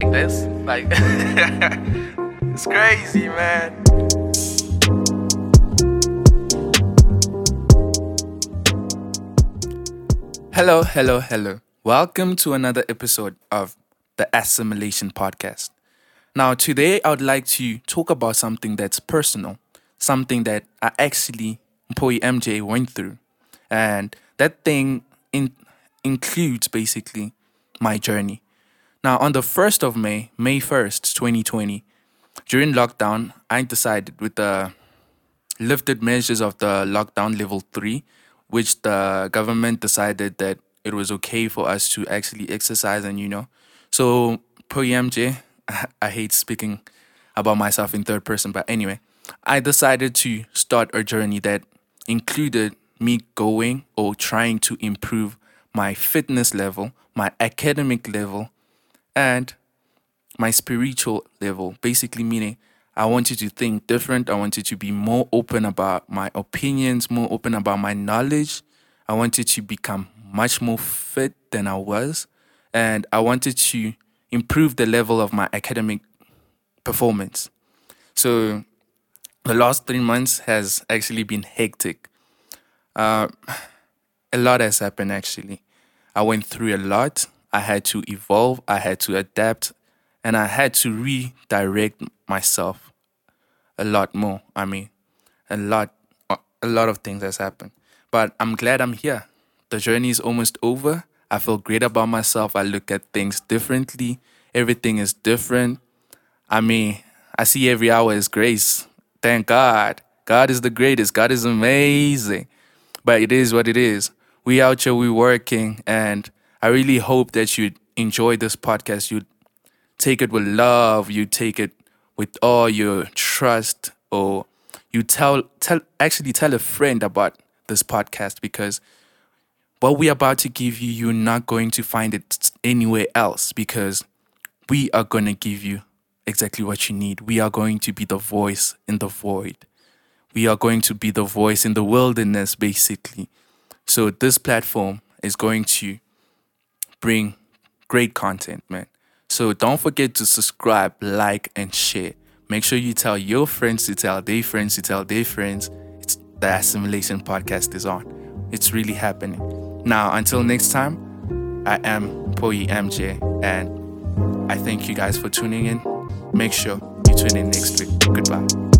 like this. Like it's crazy, man. Hello, hello, hello. Welcome to another episode of the Assimilation Podcast. Now, today I would like to talk about something that's personal, something that I actually, Mpoyi MJ, went through. And that thing in, includes basically my journey. Now, on the 1st of May, May 1st, 2020, during lockdown, I decided with the lifted measures of the lockdown level 3, which the government decided that it was okay for us to actually exercise and, you know. So, per MJ, I hate speaking about myself in third person, but anyway, I decided to start a journey that included me going or trying to improve my fitness level, my academic level, and my spiritual level. Basically, meaning I wanted to think different. I wanted to be more open about my opinions, more open about my knowledge. I wanted to become much more fit than I was. And I wanted to improve the level of my academic performance. So the last three months has actually been hectic. Uh, a lot has happened actually. I went through a lot. I had to evolve, I had to adapt, and I had to redirect myself a lot more. I mean, a lot, a lot of things has happened. But I'm glad I'm here. The journey is almost over. I feel great about myself. I look at things differently. Everything is different. I mean, I see every hour as grace. Thank God. God is the greatest. God is amazing. But it is what it is. We out here, we working, and I really hope that you enjoy this podcast. You take it with love. You take it with all your trust, or you tell tell actually tell a friend about this podcast because what we're about to give you, you're not going to find it anywhere else because we are going to give you exactly what you need. We are going to be the voice in the void. We are going to be the voice in the wilderness, basically. So, this platform is going to bring great content, man. So, don't forget to subscribe, like, and share. Make sure you tell your friends to tell their friends to tell their friends. It's the Assimilation Podcast is on. It's really happening. Now, until next time, I am Mpoyi MJ, and I thank you guys for tuning in. Make sure you tune in next week. Goodbye.